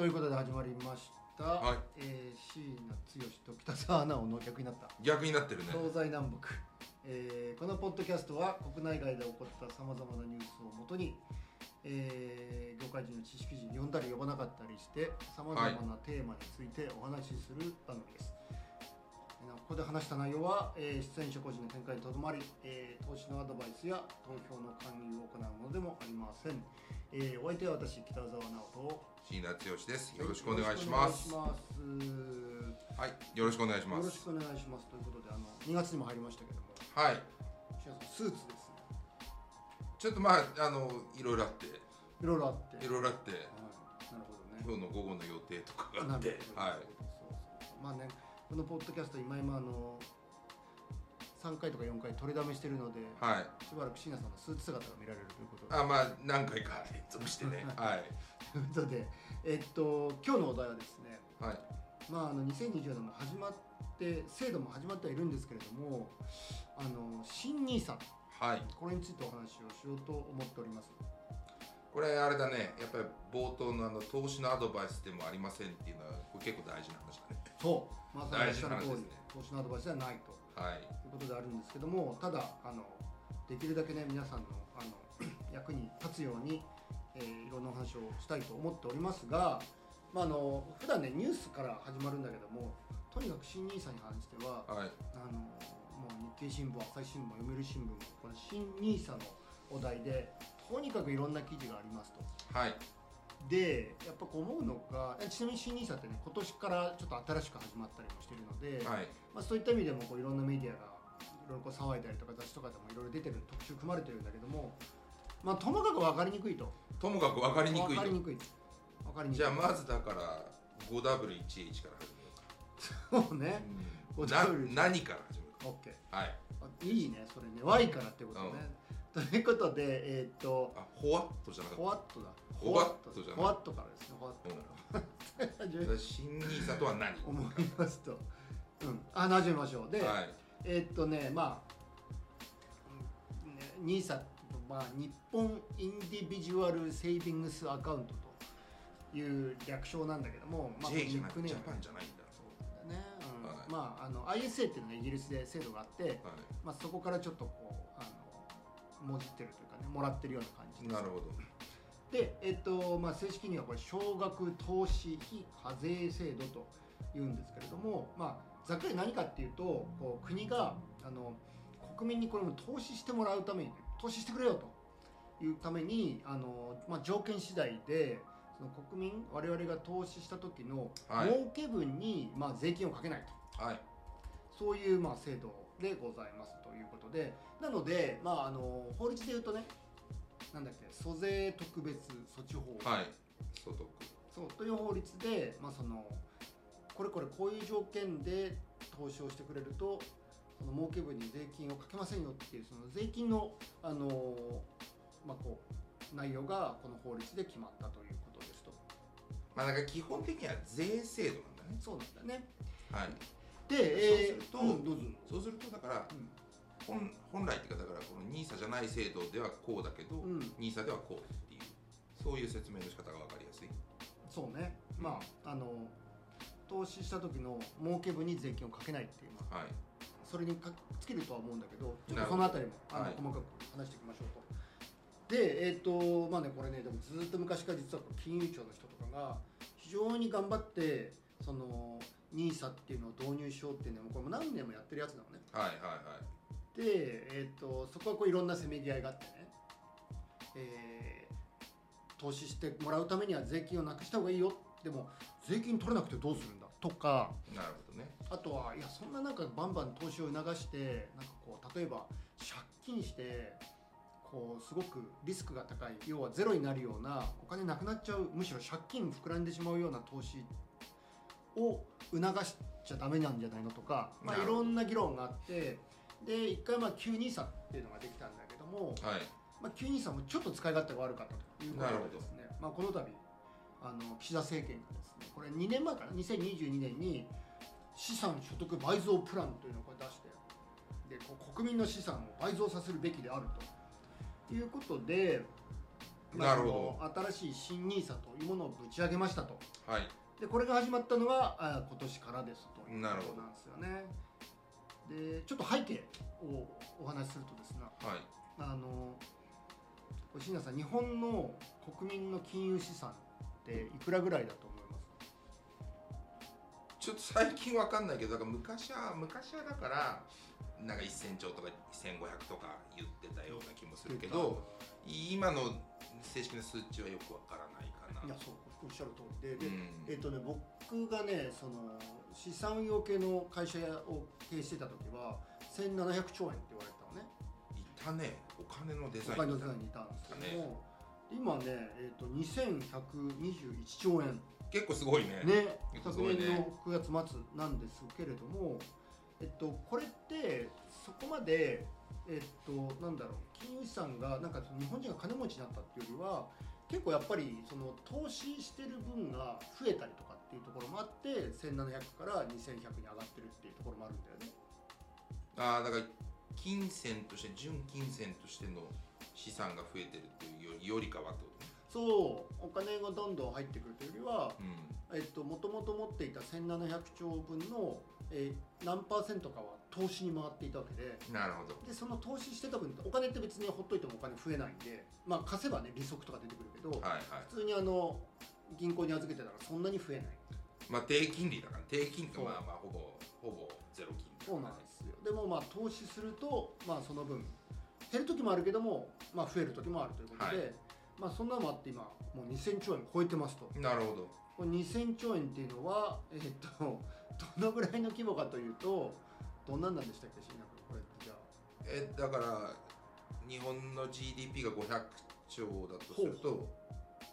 ということで始まりました、はい。えー、椎名剛と北澤直の逆になった。逆になってるね。東西南北、えーこのポッドキャストは国内外で起こったさまざまなニュースをもとに、えー業界人の知識人呼んだり呼ばなかったりしてさまざまなテーマについてお話しする番組です、えーここで話した内容は、えー出演者個人の見解にとどまり、えー投資のアドバイスや投票の勧誘を行うものでもありません、えーお相手は私北澤直人椎名剛です。よろしくお願いします。よろしくお願いします。はい。よろしくお願いします。よろしくお願いします。ということであの2月にも入りましたけども。はい。スーツですね。ちょっとまああのいろいろあって。いろいろあって。いろいろあって。はい、なるほどね。今日の午後の予定とかがあなってはい。まあねこのポッドキャスト今今あの3回とか4回取りだめしてるので、はい。しばらく椎名さんのスーツ姿が見られるということで。あまあ何回か連続してね。はい。ということでえっと今日のお題はですねはい。まああの2020年も始まって制度も始まってはいるんですけれどもあの新 NISA はい。これについてお話をしようと思っております。これあれだね。やっぱり冒頭のあの投資のアドバイスでもありませんっていうのは結構大事な話だね。そう。まさにおっしゃる通り、ね。投資のアドバイスではないとはい。ということであるんですけどもただあのできるだけね皆さんのあの 役に立つように、えーいろんなお話をしたいと思っておりますが、まあ、あの普段ねニュースから始まるんだけどもとにかく新 NISA に関してははい。あのもう日経新聞朝日新聞読売新聞もこの新 NISA のお題でとにかくいろんな記事がありますと。はいでやっぱこう思うのがえちなみに新 NISA ってね今年からちょっと新しく始まったりもしているので、はい。まあ、そういった意味でもこういろんなメディアがいろいろこう騒いだりとか雑誌とかでもいろいろ出てる特集組まれてるんだけども、まあ、ともかく分かりにくいと。ともかく分かりにくいと。分かりにくい分かりにくいじゃあまずだから 5W1H から始めよう。かそうね、うん。5W な何から始める OK はい。あいいねそれね。Y からってことね、ということでえーっとあホワットじゃなかホワットだ。ホワットじゃない。ホワットからですねホワットから、った新ニーサとは何？思いますと、うん、あ始めましょう。で、はい。えーっとねまあうんね NISA まあ日本インディビジュアルセービングスアカウントという略称なんだけども、まあ、J じジャパンじゃないんだ。そう。だね、うん。はい。まああの ISA っていうのがイギリスで制度があって、はまあ、そこからちょっとこうあのもじってるというかねもらってるような感じです。いなるほど。で、えっとまあ、正式にはこれ少額投資非課税制度というんですけれども、まあ、ざっくり何かっていうとこう国があの国民にこれも投資してもらうために投資してくれよというためにあの、まあ、条件次第でその国民我々が投資した時のはい。儲け分に、まあ、税金をかけないと。はい。そういうまあ制度でございますということで、なので、まあ、あの法律で言うとね、なんだっけ、租税特別措置法、はい。所得そうという法律で、まあ、そのこれこれこういう条件で投資をしてくれると、その儲け分に税金をかけませんよっていう、その税金のあの、まあ、こう内容がこの法律で決まったということですと。まあだから基本的には税制度なんだね。そうなんだね。はい。で、えーそうするとうんどうぞ。そうするとだからうん本本来っていうかだからこのニーサじゃない制度ではこうだけど、うん。ニーサではこうっていうそういう説明の仕方が分かりやすい。そうね、まああの投資した時の儲け分に税金をかけないっていう、まあ、はい。それにかつけるとは思うんだけどちょっとそのあたりもあの、はい。細かく話していきましょうと。でえっ、とまあねこれねでもずっと昔から実は金融庁の人とかが非常に頑張ってその NISA っていうのを導入しようっていうのもこれも何年もやってるやつなのね。はいはいはい。で、えー、とそこはこういろんなせめぎ合いがあってね、えー投資してもらうためには税金をなくした方がいいよ。でも税金取れなくてどうするんだ？とか。なるほどね。あとはいやそんななんかバンバン投資を促してなんかこう例えば借金してこうすごくリスクが高い要はゼロになるようなお金なくなっちゃうむしろ借金膨らんでしまうような投資を促しちゃダメなんじゃないのとか、まあ、ないろんな議論があってで一回まあ Q2 っていうのができたんだけども、はい。まあ、Q2 さんもちょっと使い勝手が悪かったということでですね、まあ、この度あの岸田政権がですねこれ2年前から2022年に資産所得倍増プランというのをこれ出してでこう国民の資産を倍増させるべきであるということでなるほど。新しい新ニーサというものをぶち上げましたと。はいでこれが始まったのはあ今年からですと。いうなるほど。ことなんですよね。でちょっと背景をお話しするとですね。はい。あの椎名さん日本の国民の金融資産っていくらぐらいだと思います？ちょっと最近わかんないけどだから昔は昔はだからなんか1000兆とか1500とか言ってたような気もするけど今の正式な数値はよくわからないかな。いやそうおっしゃる通りでで、うん。えっとね僕がねその資産運用系の会社を経営してた時は1700兆円って言われてたのね。いたね。お金のデザイン。お金のデザインにいたんですけども、今ね、えっと2121兆円。結構すごいね。ね。昨年の9月末なんですけれども、えっと、これってそこまで、えっと、なんだろう金融資産がなんか日本人が金持ちになったっていうよりは結構やっぱりその投資してる分が増えたりとかっていうところもあって1700から2100に上がってるっていうところもあるんだよね。ああだから金銭として純金銭としての資産が増えてるっていうよりよりかはってことねそうお金がどんどん入ってくるというよりはうんえっと、もともと持っていた1700兆分の、えー何パーセントかは投資に回っていたわけで。なるほど。でその投資してた分お金って別にほっといてもお金増えないんで。まあ貸せばね利息とか出てくるけど、はいはい。普通にあの銀行に預けてたらそんなに増えない。まあ低金利だから低金利まあまあほぼほぼゼロ金利そうなんですよ。でもまあ投資するとまあその分減る時もあるけども、まあ、増える時もあるということで、まあそんなのもあって今もう2000兆円超えてますと。なるほどこれ2000兆円っていうのは、えっとどのぐらいの規模かというとどんなんなんでしたっけ椎名君これってじゃあ。えだから日本の GDP が500兆だとすると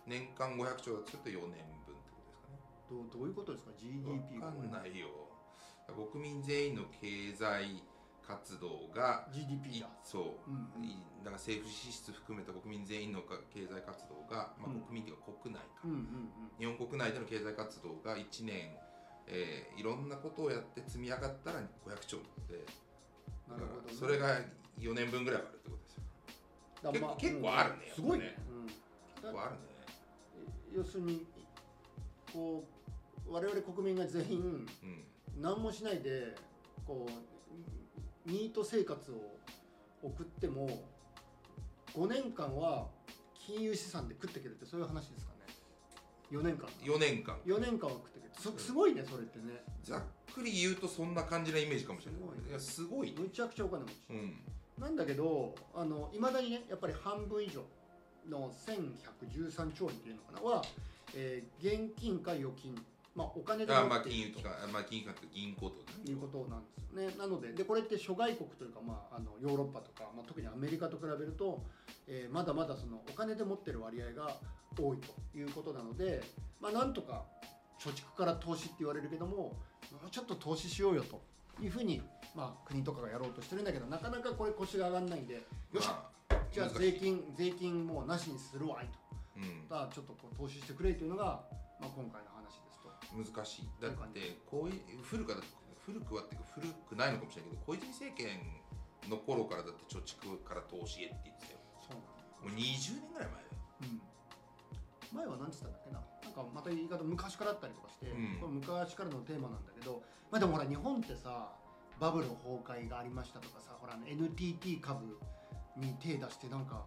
年間500兆だとすると4年分ってことですかね。どうどういうことですか GDP がわかんないよ。国民全員の経済活動が GDP いだ、そう。うんいだから政府支出含めた国民全員のか経済活動が、まあうん、国民というか国内か、うんうん日本国内での経済活動が1年、えーいろんなことをやって積み上がったら500兆なんでうんなるほど、ね、それが4年分ぐらいはあるってことですよ。だから結構結構あるねうんすごいね。うん、結構あるね。要するにこう我々国民が全員うん。何もしないでこうニート生活を送っても5年間は金融資産で食っていけるってそういう話ですかね。4年間。4年間。4年間は食っていけるすすごいねそれってね。ざっくり言うとそんな感じなイメージかもしれない。すごいやすごい。ねむちゃくちゃお金持ち。うん。なんだけどあの未だにねやっぱり半分以上の1113兆円っていうのかな？は、えー現金か預金まあお金であ持っているまあ金融機関まあ金融機関と銀行とかということなんですよね。なのででこれって諸外国というか、まあ、あのヨーロッパとか、まあ、特にアメリカと比べると、えーまだまだそのお金で持ってる割合が多いということなので、まあ、なんとか貯蓄から投資って言われるけどももうちょっと投資しようよというふうに、まあ、国とかがやろうとしてるんだけどなかなかこれ腰が上がらないんでよし、まあじゃあ税金税金もうなしにするわいと。うん。だちょっとこう投資してくれというのが、まあ、今回の話。難しい。だってこういう古くは古くはっていうか古くないのかもしれないけど小泉政権の頃からだって貯蓄から投資へって言ってたよ。そうなんもう20年ぐらい前だよ。うん、前は何て言ったんだっけな。なんかまた言い方昔からあったりとかして、うん。これ昔からのテーマなんだけどまあでもほら日本ってさバブル崩壊がありましたとかさほら NTT 株に手出してなんか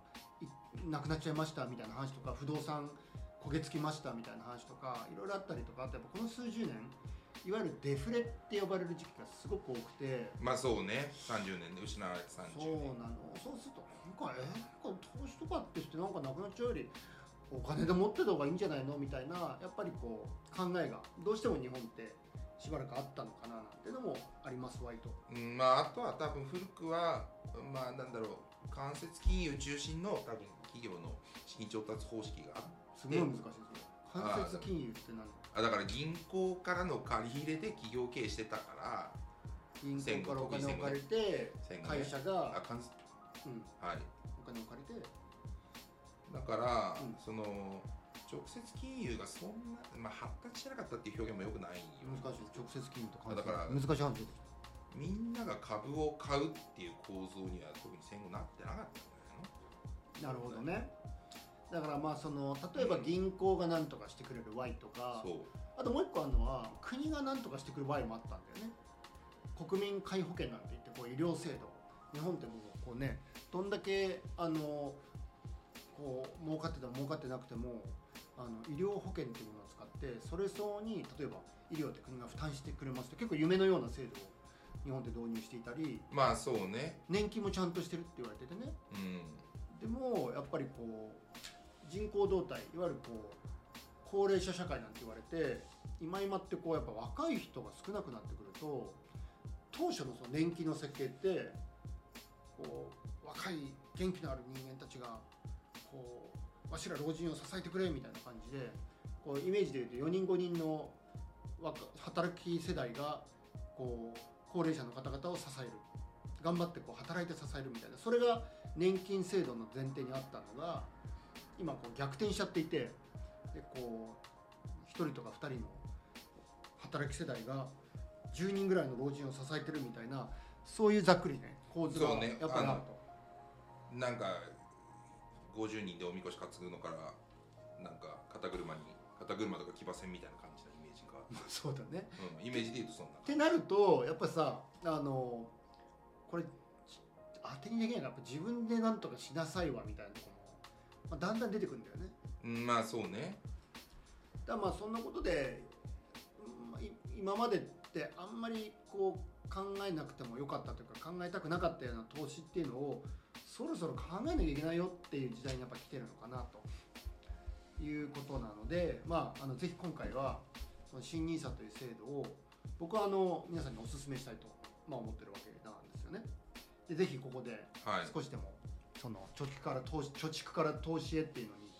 いなくなっちゃいましたみたいな話とか不動産焦げ付きましたみたいな話とかいろいろあったりとかあとやっぱこの数十年いわゆるデフレって呼ばれる時期がすごく多くてまあそうね30年で失われて30年。そうなの。そうするとなんかえー、なんか投資とかってしてなんかなくなっちゃうよりお金で持ってた方がいいんじゃないのみたいなやっぱりこう考えがどうしても日本ってしばらくあったのかななんてのもあります割と。うんまああとは多分古くはまあなんだろう間接金融中心の多分企業の資金調達方式があすごい難しいですよ。間接金融って何？あだから銀行からの借り入れで企業経営してたから銀行からお金を借りて会社があ、間うん、はい。お金を借りて。だから、うん。その直接金融がそんな、まあ、発達してなかったっていう表現もよくないよ難しい。直接金融と間接だから難しい話出てきみんなが株を買うっていう構造には特に戦後なってなかったんじゃないの？たなるほどねだからまあその例えば銀行が何とかしてくれる Y とか、そう。あともう一個あるのは国が何とかしてくれる Y もあったんだよね。国民皆保険なんて言ってこう医療制度日本ってもうこうねどんだけあのこう儲かってても儲かってなくてもあの医療保険っていうものを使ってそれ相応に例えば医療って国が負担してくれますと結構夢のような制度を日本で導入していたりまあそうね。年金もちゃんとしてるって言われててね。うん。でもやっぱりこう人口動態いわゆるこう高齢者社会なんて言われて今今ってこうやっぱ若い人が少なくなってくると当初のその年金の設計ってこう若い元気のある人間たちがこうわしら老人を支えてくれみたいな感じでこうイメージで言うと4人5人の若働き世代がこう高齢者の方々を支える。頑張ってこう働いて支えるみたいな。それが年金制度の前提にあったのが今こう逆転しちゃっていてでこう1人とか2人の働き世代が10人ぐらいの老人を支えてるみたいなそういうざっくりね構図がやっぱりあると。なんか50人でおみこし担ぐのからなんか肩車に肩車とか騎馬戦みたいな感じのイメージが、そうだね。うん、イメージで言うとそんな。ってなるとやっぱさあのこれ当てにできないからやっぱ自分で何とかしなさいわみたいなところも、まあ、だんだん出てくるんだよね。うんまあそうね。だまあそんなことでうんまあい今までってあんまりこう考えなくてもよかったというか考えたくなかったような投資っていうのをそろそろ考えなきゃいけないよっていう時代にやっぱ来てるのかなということなのでまああのぜひ今回はその新 NISA という制度を僕はあの皆さんにお勧めしたいと、まあ、思ってるわけなんですよね。でぜひここではい。少しでもその貯蓄から投資貯蓄から投資へっていうのに、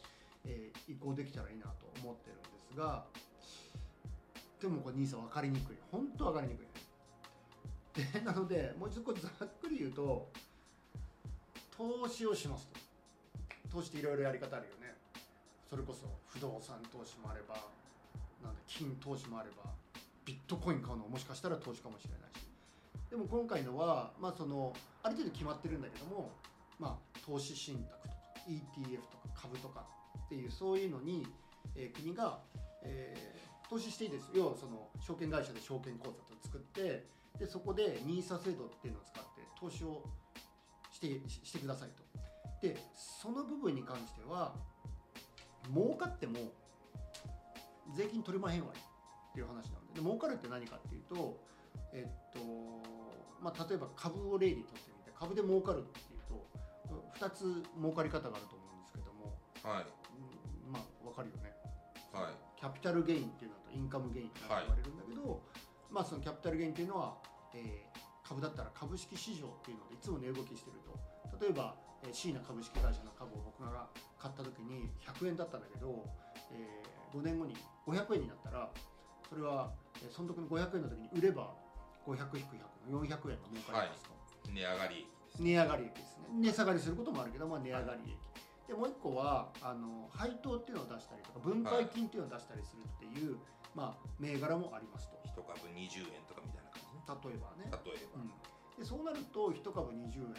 えー移行できたらいいなと思ってるんですがでもこれ NISA 分かりにくい。本当分かりにくいでなのでもう一度ざっくり言うと投資をしますと。投資っていろいろやり方あるよね。それこそ不動産投資もあればなんだ金投資もあればビットコイン買うのももしかしたら投資かもしれないし。でも今回のは、まあ、そのある程度決まってるんだけども、まあ、投資信託とか ETF とか株とかっていうそういうのに、えー国が、えー投資していいです。要はその証券会社で証券口座と作ってでそこで NISA 制度っていうのを使って投資をしてしてくださいと。でその部分に関しては儲かっても税金取りまへんわいっていう話なんで。で儲かるって何かっていうとえっとまあ例えば株を例にとってみて株で儲かるっていうと2つ儲かり方があると思うんですけども、はい。うんまあ分かるよね。はい。キャピタルゲインっていうのとインカムゲインって言われるんだけど、まあそのキャピタルゲインっていうのは、えー株だったら株式市場っていうのでいつも値動きしてると。例えば、えー、シーナ株式会社の株を僕が買った時に100円だったんだけど、え5年後に500円になったらそれは、えー、その時の500円の時に売れば500-100の400円が儲かりますと。値上がり値上がり益です。ね値下がりすることもあるけど、まあ、値上がり益、でもう一個はあの配当っていうのを出したりとか分配金っていうのを出したりするっていう、まあ、銘柄もありますと。一株20円とかみたいな感じね。例えばね、例えば、うん、でそうなると1株20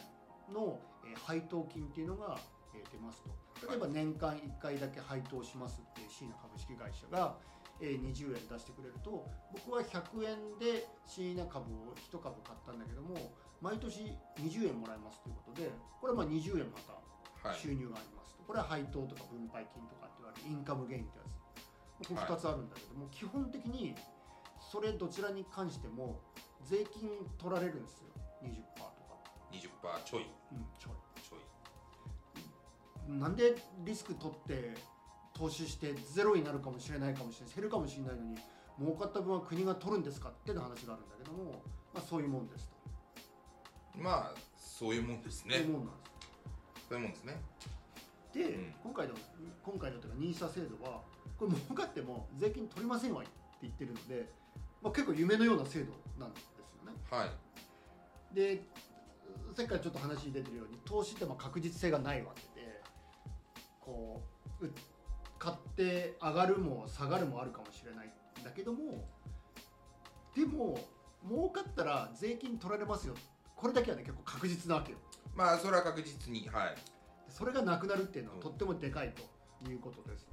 円の、えー配当金っていうのが、えー出ますと。例えば年間1回だけ配当しますっていう C の株式会社が、えー20円出してくれると僕は100円で C ナ株を1株買ったんだけども毎年20円もらえますということでこれはまあ20円またはい。収入がありますと、これは配当とか分配金とかって言われるインカムゲインってやつ。これ2つあるんだけども、基本的にそれどちらに関しても税金取られるんですよ。20%とか、20%ちょい。うん、ちょちょいい。なんでリスク取って投資してゼロになるかもしれないかもしれない減るかもしれないのに儲かった分は国が取るんですかっていう話があるんだけども、まあ、そういうもんですと、まあそういうもんですね。そういうもんなんです。そういうもんですね。で、うん。今回の今回のというか NISA 制度はこれ儲かっても税金取りませんわいって言ってるので、まあ、結構夢のような制度なんですよね。はい。でさっきからちょっと話に出てるように投資ってまあ確実性がないわけでこうう買って上がるも下がるもあるかもしれないんだけどもでも儲かったら税金取られますよこれだけはね結構確実なわけよ。まあそれは確実にはい。それがなくなるっていうのはとってもでかいと。いうことです。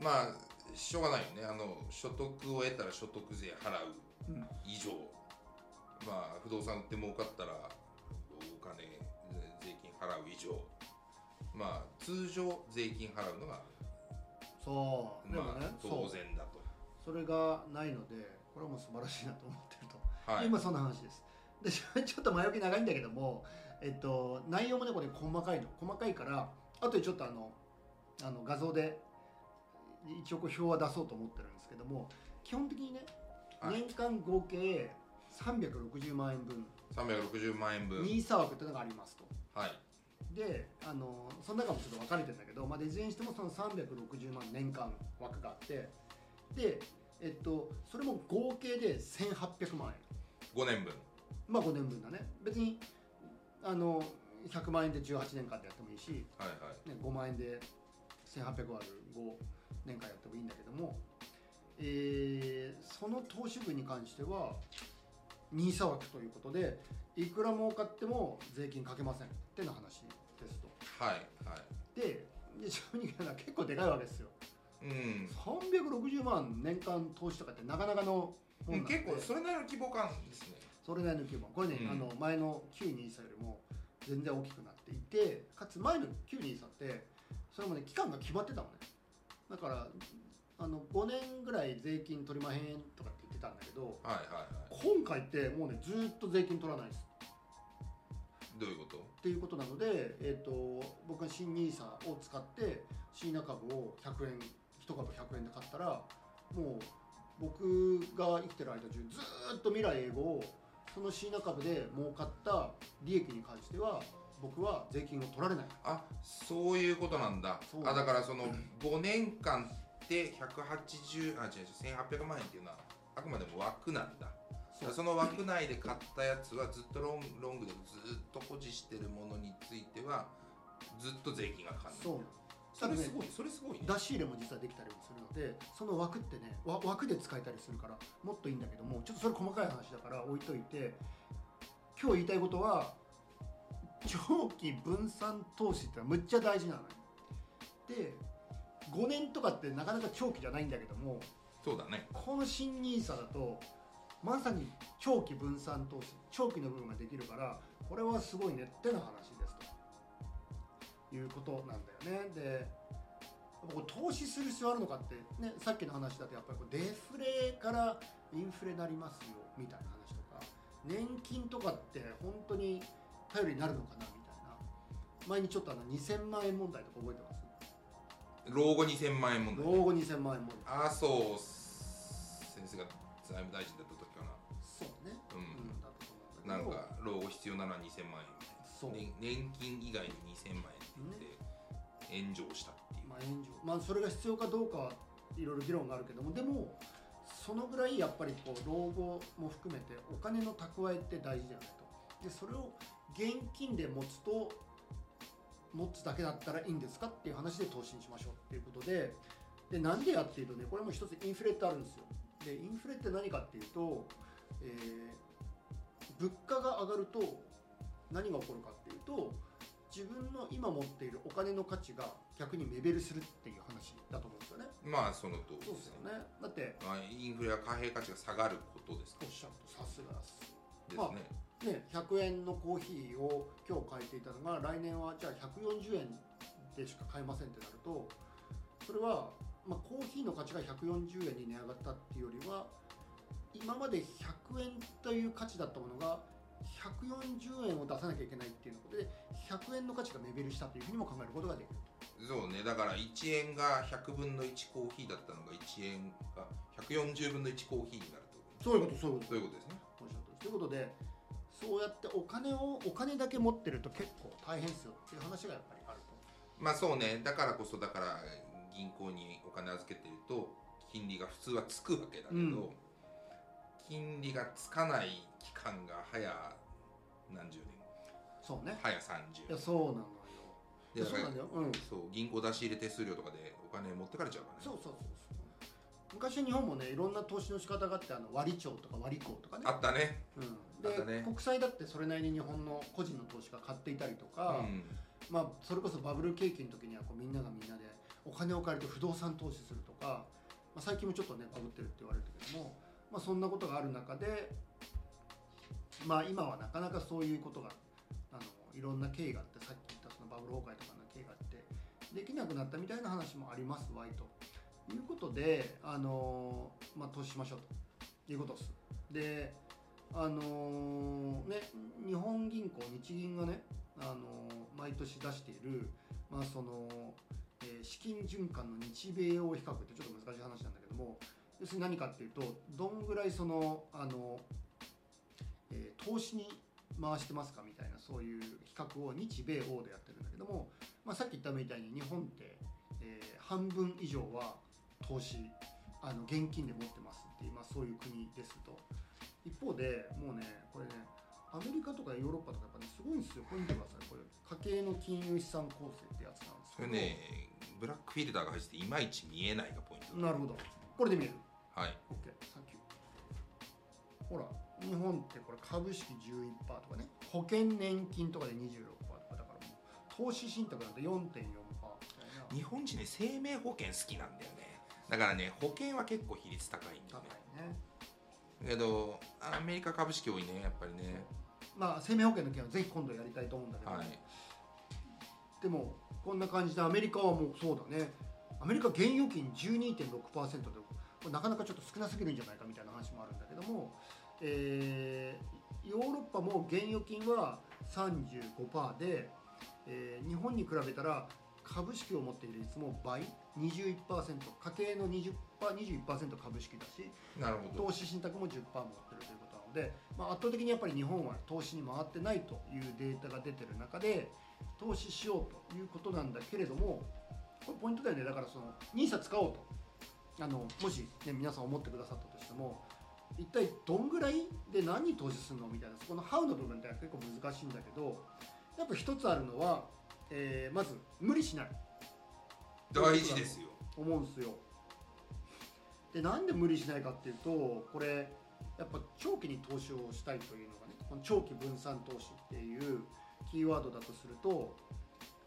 まあしょうがないよね。あの所得を得たら所得税払ううん。以上、まあ不動産売って儲かったらお金税金払う以上。まあ通常税金払うのがそうでもね、まあ当そう然だと。それがないのでこれはもう素晴らしいなと思ってると、はい。今そんな話ですで ちょっと前置き長いんだけどもえっと内容もねこれ細かいの。細かいから後でちょっとあのあの画像で一応こう表は出そうと思ってるんですけども基本的にね、はい。年間合計360万円分。360万円分。ニーサ枠っていうのがありますと。はい。であのその中もちょっと分かれてるんだけど、まあ、いずれにしてもその360万年間枠があってで、えっと、それも合計で1800万円。5年分まあ5年分だね。別にあの100万円で18年間でやってもいいし、はいはい。ね、5万円で1800割る5年間やってもいいんだけども、えーその投資分に関しては NISA 枠ということでいくら儲かっても税金かけませんっての話ですと。はいはい。でで正直な結構でかいわけですよ。うん。360万年間投資とかってなかなかのもん結構それなりの規模感ですねそれなりの規模。これね、うん。あの前の旧 NISA よりも全然大きくなっていてかつ前の旧 NISA ってそれもね期間が決まってたのね。だからあの5年ぐらい税金取りまへんとかって言ってたんだけどはいはいはい。今回ってもうねずーっと税金取らないです。どういうこと？っていうことなので、えー、と僕が新 NISA を使ってシーナ株を100円1株100円で買ったらもう僕が生きてる間中ずーっと未来英語をそのシーナ株で儲かった利益に関しては僕は税金を取られない。あそういうことなんだ。あだからその5年間で180あ違う違う1800万円っていうのはあくまでも枠なんだ。その枠内で買ったやつはずっとロンロングでずっと保持してるものについてはずっと税金がかかる。そうそれすごいそれすごいね。出し入れも実はできたりもするのでその枠ってねわ枠で使えたりするからもっといいんだけどもちょっとそれ細かい話だから置いといて今日言いたいことは長期分散投資ってのはむっちゃ大事なのよ。で5年とかってなかなか長期じゃないんだけどもそうだね。この新 NISA だとまさに長期分散投資長期の部分ができるからこれはすごいねっての話ですということなんだよね。で投資する必要あるのかって、ね、さっきの話だとやっぱりこうデフレからインフレになりますよみたいな話とか年金とかって本当に頼りになるのかなみたいな。前にちょっとあの2000万円問題とか覚えてます？老後2000万円問題。老後2000万円問題。麻生先生が財務大臣だった時かな。そうね、うん。だったと思うんなんだけど。か老後必要なのは2000万円。そう、年年金以外に2000万円って言って炎上したっていう。まあ、援助まあそれが必要かどうかはいろいろ議論があるけども。でもそのぐらいやっぱりこう老後も含めてお金の蓄えって大事じゃないと。でそれを現金で持つと持つだけだったらいいんですかっていう話で投資にしましょうっていうことで。でなんでやっていうとね？これも一つインフレってあるんですよ。でインフレって何かっていうと、えー物価が上がると何が起こるかっていうと自分の今持っているお金の価値が逆に目減りするっていう話だと思うんですよね。まあその通りですよね。だってまあ、インフレは貨幣価値が下がることですおっしゃるとさすがです。ですまあね、ね、100円のコーヒーを今日買えていたのが来年はじゃあ140円でしか買えませんってなるとそれは、まあ、コーヒーの価値が140円に値上がったっていうよりは今まで100円という価値だったものが140円を出さなきゃいけないっていうことで100円の価値が目減りしたというふうにも考えることができるそうね。だから1円が100分の1コーヒーだったのが1円が140分の1コーヒーになるとそういうことそういうこと。そういうことですね。ということでそうやってお金をお金だけ持ってると結構大変ですよっていう話がやっぱりあると。まあそうね。だからこそだから銀行にお金預けてると金利が普通はつくわけだけど、うん金利がつかない期間が早何十年？そうね。早いや30そうなのよ。そうなんだよ。うん。そう銀行出し入れ手数料とかでお金持ってかれちゃうからね。そうそうそうそう。昔日本もねいろんな投資の仕方があってあの割り帳とか割り項とかね。あったね。うん、あったね。で国債だってそれなりに日本の個人の投資家買っていたりとか、うん。まあ、それこそバブル景気の時にはこうみんながみんなでお金を借りて不動産投資するとか、まあ、最近もちょっとねバブってるって言われるけども、まあ、そんなことがある中でまあ今はなかなかそういうことがあのいろんな経緯があってさっき言ったそのバブル崩壊とかの経緯があってできなくなったみたいな話もありますわいということであの、まあ、投資しましょうということです。であのね、日本銀行日銀がね、あの毎年出している、まあそのえー資金循環の日米欧比較ってちょっと難しい話なんだけども要するに何かっていうとどんぐらいそのあの、えー投資に回してますかみたいなそういう比較を日米欧でやってるんだけども、まあ、さっき言ったみたいに日本って、えー半分以上は投資あの現金で持ってますっていう、まあ、そういう国ですと。一方でもうねこれねアメリカとかヨーロッパとかやっぱねすごいんですよこれ見てくださいこれ家計の金融資産構成ってやつなんですけど。それねブラックフィルターが入ってていまいち見えないがポイントなるほど。これで見えるはい。OK サンキューほら日本ってこれ株式11%とかね。保険年金とかで26%とかだからもう投資信託なんて4.4%みたいな。日本人ね生命保険好きなんだよね。だからね保険は結構比率高いんだ高よいね。ねけどアメリカ株式多いねやっぱりね。まあ生命保険の件はぜひ今度やりたいと思うんだけど、はい。でもこんな感じでアメリカはもうそうだね。アメリカ現預金12.6%でなかなかちょっと少なすぎるんじゃないかみたいな話もあるんだけども、えーヨーロッパも現預金は35%で、えー日本に比べたら株式を持っている率も倍21%家計の 20%, 21%株式だしなるほど。投資信託も10%持ってるということなので、まあ、圧倒的にやっぱり日本は投資に回ってないというデータが出てる中で投資しようということなんだけれどもこれポイントだよね。だからその NISA 使おうとあのもし、ね、皆さん思ってくださったとしても一体どんぐらいで何に投資するのみたいなそこの How の部分って結構難しいんだけどやっぱ一つあるのは、えーまず無理しない大事ですよ思うんですよ。でなんで無理しないかっていうとこれやっぱ長期に投資をしたいというのがねこの長期分散投資っていうキーワードだとすると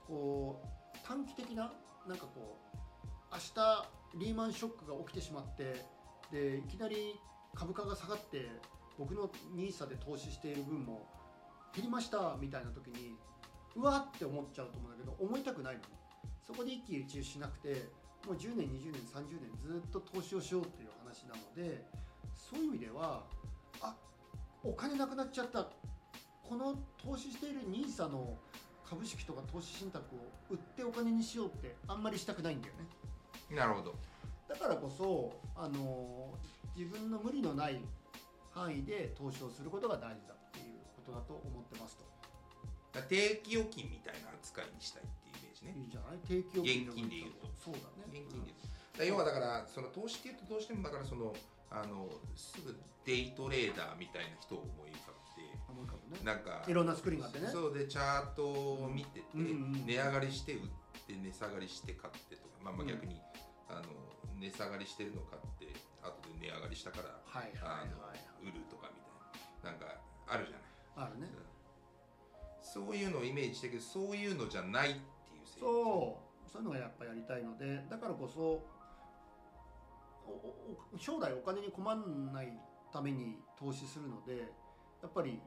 こう短期的ななんかこう明日リーマンショックが起きてしまってでいきなり株価が下がって僕の NISA で投資している分も減りましたみたいな時にうわって思っちゃうと思うんだけど思いたくないのね。そこで一喜一憂しなくてもう10年20年30年ずっと投資をしようっていう話なのでそういう意味ではあお金なくなっちゃった。この投資している NISA の株式とか投資信託を売ってお金にしようってあんまりしたくないんだよね。なるほど。だからこそあの自分の無理のない範囲で投資をすることが大事だっていうことだと思ってますと。定期預金みたいな扱いにしたいっていうイメージね。いいじゃない定期預金現金で言うと。そうだね。現金でだから要はだからその投資っていうとどうしてもだからそのあのすぐデイトレーダーみたいな人を思い浮かべてね。なんかいろんなスクリーンがあってね。そうでチャートを見てて、うんうんうん。値上がりして売って値下がりして買ってとか、まあ、まあうん。逆に、あの値下がりしてるの買って後で値上がりしたから売るとかみたいな。なんかあるじゃない。あるね。そういうのをイメージしてるけどそういうのじゃないっていう性そう。そういうのがやっぱやりたいのでだからこそ将来お金に困らないために投資するのでやっぱり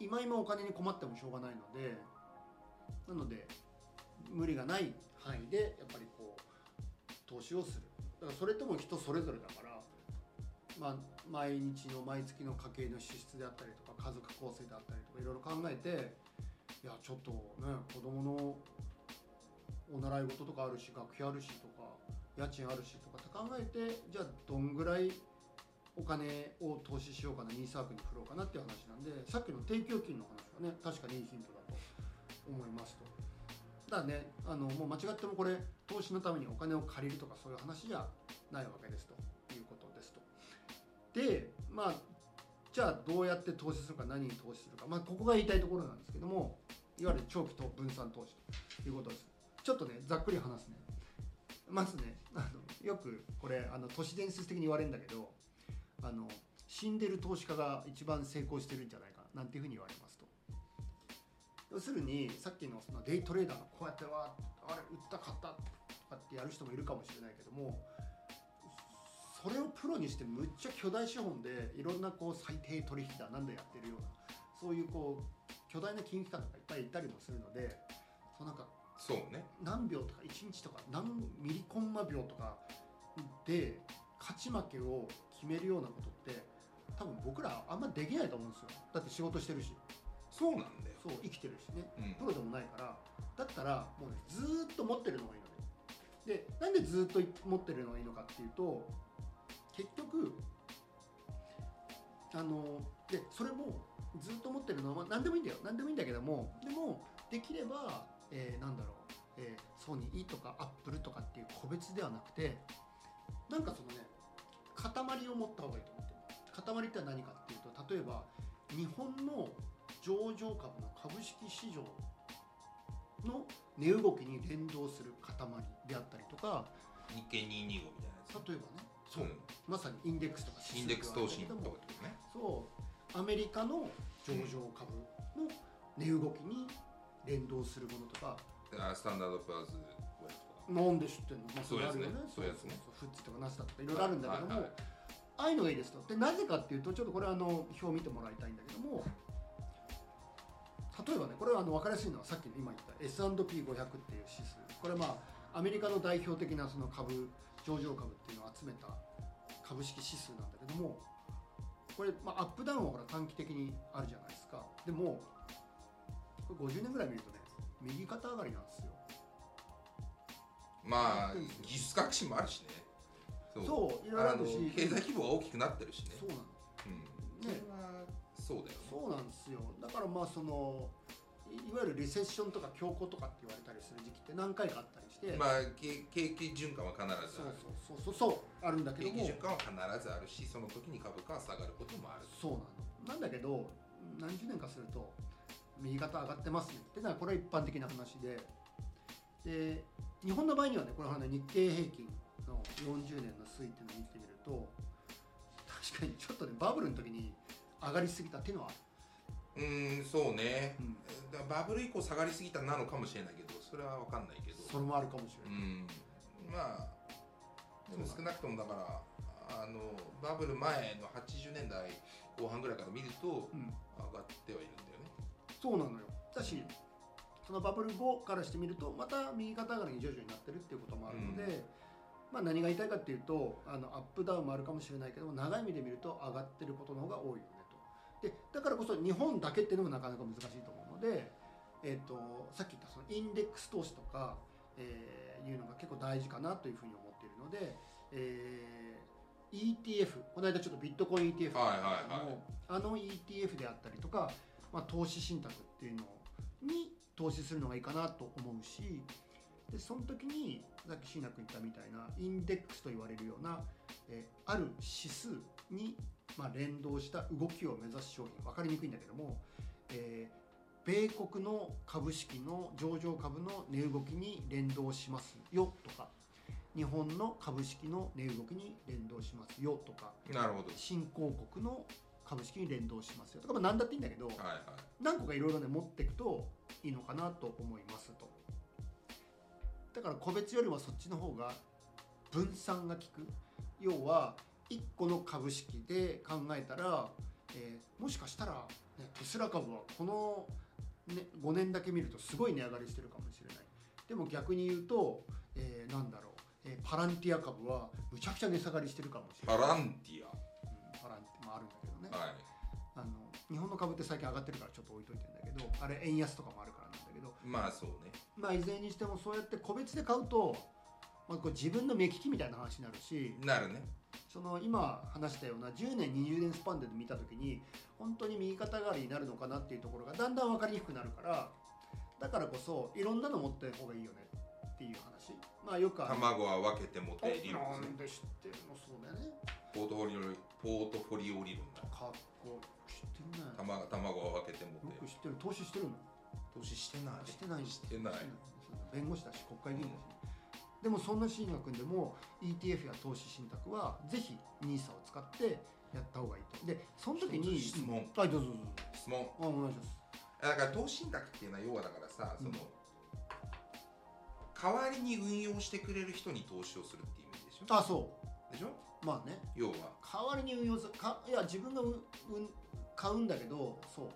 今今お金に困ってもしょうがないのでなので無理がない範囲でやっぱり投資をする。だからそれとも人それぞれだから、まあ、毎日の毎月の家計の支出であったりとか家族構成であったりとかいろいろ考えていやちょっとね子供のお習い事とかあるし学費あるしとか家賃あるしとかって考えてじゃあどんぐらいお金を投資しようかなニーサークに振ろうかなっていう話なんでさっきの定期預金の話はね確かにいいヒントだと思いますと。だね。あのもう間違ってもこれ投資のためにお金を借りるとかそういう話じゃないわけですということですと。でまあじゃあどうやって投資するか何に投資するか。まあここが言いたいところなんですけどもいわゆる長期と分散投資ということです。ちょっとねざっくり話すね。まずねあのよくこれあの都市伝説的に言われるんだけどあの死んでる投資家が一番成功してるんじゃないかなんていうふうに言われますと。要するにさっきのそのデイトレーダーがこうやってわーあれ売った買ったとかかってやる人もいるかもしれないけどもそれをプロにしてむっちゃ巨大資本でいろんなこう最低取引だなんだやってるようなそういうこう巨大な金融機関とかいっぱいいたりもするのでそうなんかそうね。何秒とか1日とか何ミリコンマ秒とかで勝ち負けを決めるようなことって多分僕らあんまできないと思うんですよ。だって仕事してるしそうなんだよ、そう生きてるしね。うん。プロでもないから。だったらもうねずーっと持ってるのがいいのねでなんでずーっと持ってるのがいいのかっていうと結局あのでそれもずっと持ってるのは、まあ、何でもいいんだよ。何でもいいんだけどもでもできれば、えーなんだろう、えーソニーとかアップルとかっていう個別ではなくてなんかそのね塊を持った方がいいと思ってる。塊って何かっていうと例えば日本の上場株の株式市場の値動きに連動する塊であったりとか日経225みたいなやつ。例えばねそう、んまさにインデックスとかインデックス投資とかってことねそうアメリカの上場株の値動きに連動するものとかあスタンダードプラス500とか。なんで知ってんの、まあ、そういうやつね。そういうやつうフッチとかナスダとかいろいろあるんだけども、はいはいああいうのがいいですと。でなぜかっていうとちょっとこれあの表を見てもらいたいんだけども例えばねこれはあの分かりやすいのはさっきの今言った S&P500 っていう指数これまあアメリカの代表的なその株上場株っていうのを集めた株式指数なんだけどもこれ、まあ、アップダウンはほら短期的にあるじゃないですか。でもこれ50年ぐらい見るとね右肩上がりなんですよ。まあ技術革新もあるしね。そう。そういろいろああのるし経済規模が大きくなってるしね。そうなのうん。ねそうだよね。そうなんですよ。だからまあそのいいわゆるリセッションとか恐慌とかって言われたりする時期って何回かあったりして、まあ景景気循環は必ずある。そうそうそうそう。あるんだけども。景気循環は必ずあるしその時に株価は下がることもある。そうなの。なんだけど何十年かすると右肩上がってますねって。いうのはこれは一般的な話で。で日本の場合にはねこれはね日経平均の40年の推移っていうのを見てみると確かにちょっとねバブルの時に上がりすぎたっていうのは。うーんそうね。うん。バブル以降下がりすぎたなのかもしれないけどそれは分かんないけど。それもあるかもしれうない、ん。まあでも少なくともだからあのバブル前の80年代後半ぐらいから見るとうん。上がってはいるんだよね。そうなのよ。だしそのバブル後からしてみるとまた右肩上がりに徐々になってるっていうこともあるので、まあ、何が言いたいかっていうとあのアップダウンもあるかもしれないけど長い目で見ると上がってることの方が多い。よねとでだからこそ日本だけっていうのもなかなか難しいと思うので、えー、とさっき言ったそのインデックス投資とか、えーいうのが結構大事かなというふうに思っているので、えー ETF この間ちょっとビットコイン ETF あの ETF であったりとか、まあ、投資信託っていうのに投資するのがいいかなと思うしでその時にさっき椎名君言ったみたいなインデックスと言われるような、えーある指数に、まあ、連動した動きを目指す商品分かりにくいんだけども、えー米国の株式の上場株の値動きに連動しますよとか日本の株式の値動きに連動しますよとかなるほど。新興国の株式に連動しますよとか、まあ、何だっていいんだけどはいはい。何個かいろいろね持っていくといいのかなと思いますと。だから個別よりはそっちの方が分散が効く。要は1個の株式で考えたら、えーもしかしたら、ね、テスラ株はこの、ね、5年だけ見るとすごい値上がりしてるかもしれない。でも逆に言うと、えーなんだろう、えーパランティア株はむちゃくちゃ値下がりしてるかもしれない。パランティア。うんパランティアもあるんだけどね、はい。あの日本の株って最近上がってるからちょっと置いといてんだけどあれ円安とかもあるからなんだけど。まあそうね。まあいずれにしてもそうやって個別で買うと、まあ、これ自分の目利きみたいな話になるし。なるねその今話したような10年20年スパンで見た時に本当に右肩上がりになるのかなっていうところがだんだん分かりにくくなるからだからこそいろんなの持ってる方がいいよねっていう話。まあよくある。卵は分けてもて理論なですねんで知ってるのそうだよね。ポートフォリオポートフォリオ理論だかっこ知ってるね。卵卵は分けてもよくて知ってる。投資してるの？投資してない。してないしてない。弁護士だし国会議員だし、でもそんな椎名君でも ETF や投資信託はぜひ NISA を使ってやった方がいいと。でその時に質問。はいどうぞどうぞ。質問。あお願いします。だから投資信託っていうのは要はだからさその、うん代わりに運用してくれる人に投資をするっていう意味でしょ？あそでしょ？うまあね。要は。代わりに運用するかいや自分がう、うん、買うんだけどそう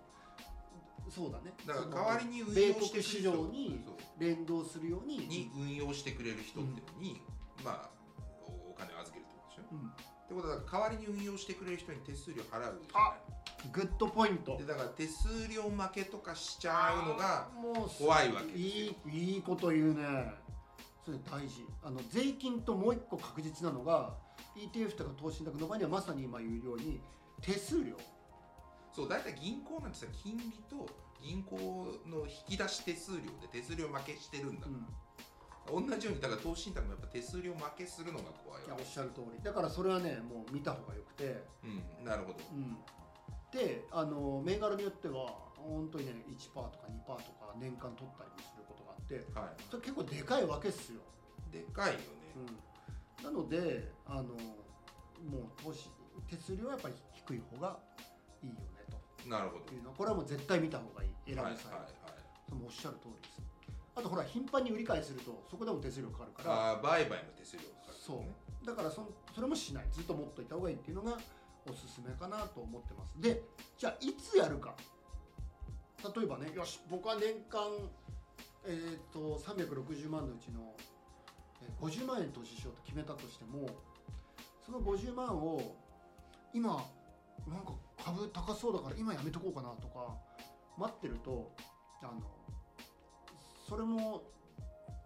そうだね。だから代わりに運米用してくれる国市場にそう連動するように。に運用してくれる人っていうのに、まあおお金を預けるってことでしょ？うん。ってことは代わりに運用してくれる人に手数料払うじゃグッドポイント。でだから手数料負けとかしちゃうのがもう怖いわけですよ。いいいいこと言うね。それ大事。あの税金ともう一個確実なのが ETF とか投資信託の場合にはまさに今言うように手数料そう大体銀行なんてさ金利と銀行の引き出し手数料で手数料負けしてるんだ。う、ん。同じようにだから投資信託もやっぱ手数料負けするのが怖いいやおっしゃる通り。だからそれはねもう見た方がよくて。うん。なるほど。うん。であの銘柄によっては本当にね1%とか2%とか年間取ったりもすることがあってはそれ結構でかいわけっすよ。いでかいよね、うん、なのであのもう投資手数料はやっぱり低い方がいいよねなるほど。というのはこれはもう絶対見た方がいい。選ぶはい際は、はいはい。そのおっしゃる通りです。あとほら頻繁に売り買いするとそこでも手数料かかるから。あー売買の手数料かかるそう。ねだからそんそれもしない。ずっと持っといた方がいいっていうのがおすすめかなと思ってます。でじゃあいつやるか。例えばねよし僕は年間えっ、と360万のうちのえー50万円投資しようと決めたとしてもその50万を今なんか株高そうだから今やめとこうかなとか待ってるとあのそれも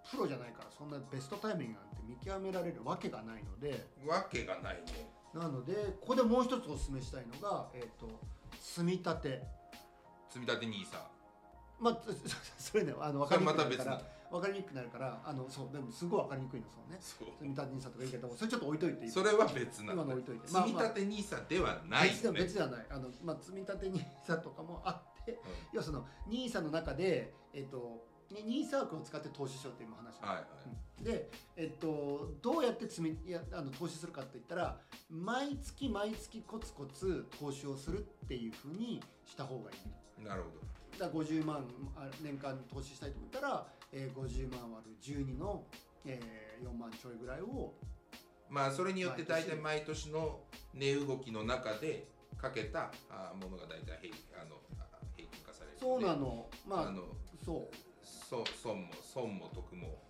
プロじゃないからそんなベストタイミングなんて見極められるわけがないのでわけがないね。なのでここでもう一つお勧めしたいのが、えー、と積み立て。積み立て NISA まあそ それねあの分かりにくくなるから分かりにくくなるからあのそうでもすごい分かりにくいのそうね。そう。積み立て NISA とか言うけどそれちょっと置いといていい。それは別な。んだ今の置いといて。積み立て NISA ではないね。別ではない。あの、まあ、積み立て NISA とかもあって、ん。要はその NISA の中で、えっとね NISA 枠を使って投資しようっていう話はいはい。で、えっと、どうやって積みいやあの投資するかって言ったら毎月毎月コツコツ投資をするっていうふうにした方がいい。なるほどだから50万あ年間投資したいと思ったら、えー、50万割る12の、えー、4万ちょいぐらいをまあそれによって大体毎年。の値動きの中でかけたあものが大体平あのあ平均化されるそうなの。のまああのそう。そ損も損も得も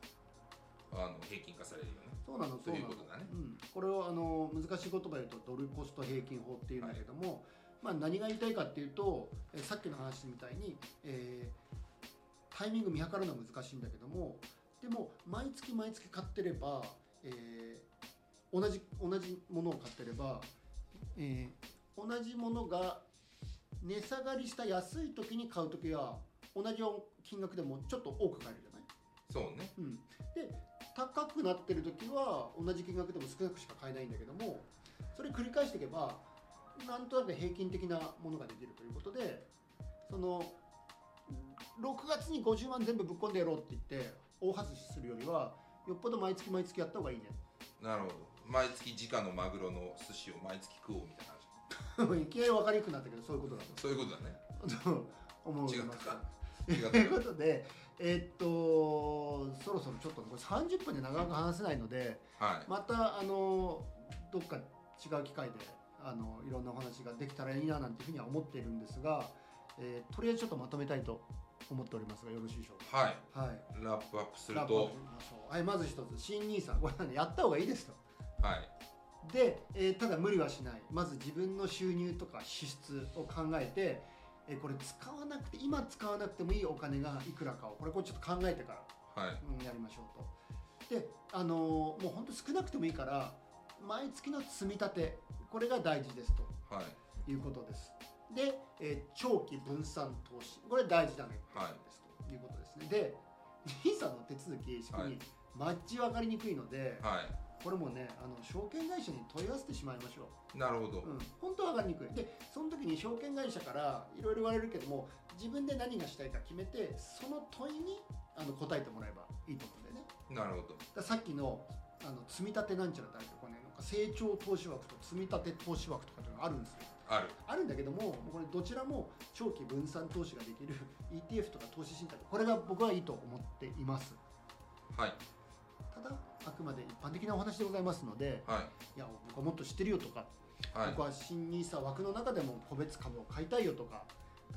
あの平均化されるよね。そうなのそういうことだね。うん、これをあの難しい言葉で言うとドルコスト平均法っていうんだけども、まあ、何が言いたいかっていうと、えーさっきの話みたいに、えータイミング見計るのは難しいんだけどもでも毎月毎月買ってれば、えー同じ同じものを買ってれば、えー同じものが値下がりした安い時に買う時は同じ金額でもちょっと多く買えるじゃない？そうね。うん、で高くなってる時は同じ金額でも少なくしか買えないんだけどもそれ繰り返していけばなんとなく平均的なものができるということでその6月に50万全部ぶっ込んでやろうって言って大外しするよりはよっぽど毎月毎月やった方がいいね。なるほど。毎月時価のマグロの寿司を毎月食おうみたいな話。いきなり分かりにくくなったけどそういうことだそういうことだね。と 思いますということでえっとそろそろちょっとこれ30分で長く話せないのではい。またあのどっか違う機会であのいろんなお話ができたらいいななんていうふうには思っているんですが、えーとりあえずちょっとまとめたいと思っておりますがよろしいでしょうはいか。はい。ラップアップするとはい、まず一つ新ニーサこれはねやった方がいいですと。はいで、えーただ無理はしないまず自分の収入とか支出を考えて、えーこれ使わなくて今使わなくてもいいお金がいくらかをこれこれちょっと考えてからはいうん、やりましょうと。で、あのーもう本当少なくてもいいから毎月の積み立てこれが大事ですと。はい。いうことです。で、えー長期分散投資。これ大事だねはいですと。い。うことですね。で NISA の手続き仕組み、はい。マッチ分かりにくいのではこれもねあの証券会社に問い合わせてしまいましょう。いなるほど、うん、本当は分かりにくい。でその時に証券会社からいろいろ言われるけども自分で何がしたいか決めてその問いにあの答えてもらえばいいと思うんだよね。なるほど。さっきのあの積み立てなんちゃらってあるけどこれねか成長投資枠と積み立て投資枠とかっていうのがあるんですよ。ある。あるんだけどもこれどちらも長期分散投資ができる ETF とか投資信託これが僕はいいと思っています。はい。ただあくまで一般的なお話でございますのではい。いや僕はもっと知ってるよとか、はい。僕は新ニーサ枠の中でも個別株を買いたいよとか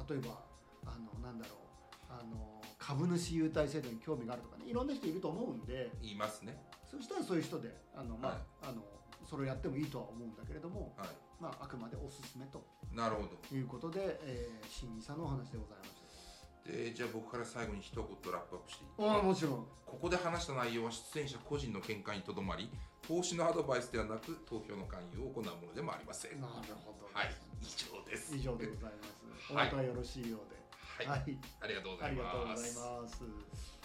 例えばあのなんだろうあの株主優待制度に興味があるとかねいろんな人いると思うんで。言いますね。そうしたらそういう人であの、まあはい。あのそれをやってもいいとは思うんだけれども、はまあ、あくまでおすすめと。いなるほど。いうことで、えー、新ニーサのお話でございました。でじゃあ僕から最後に一言ラップアップしていい？ああもちろん。ここで話した内容は出演者個人の見解にとどまり投資のアドバイスではなく投票の勧誘を行うものでもありません。なるほど、はい。以上です。以上でございます。おはい。後はよろしいようで。はい、はい、ありがとうございありがとうございますます。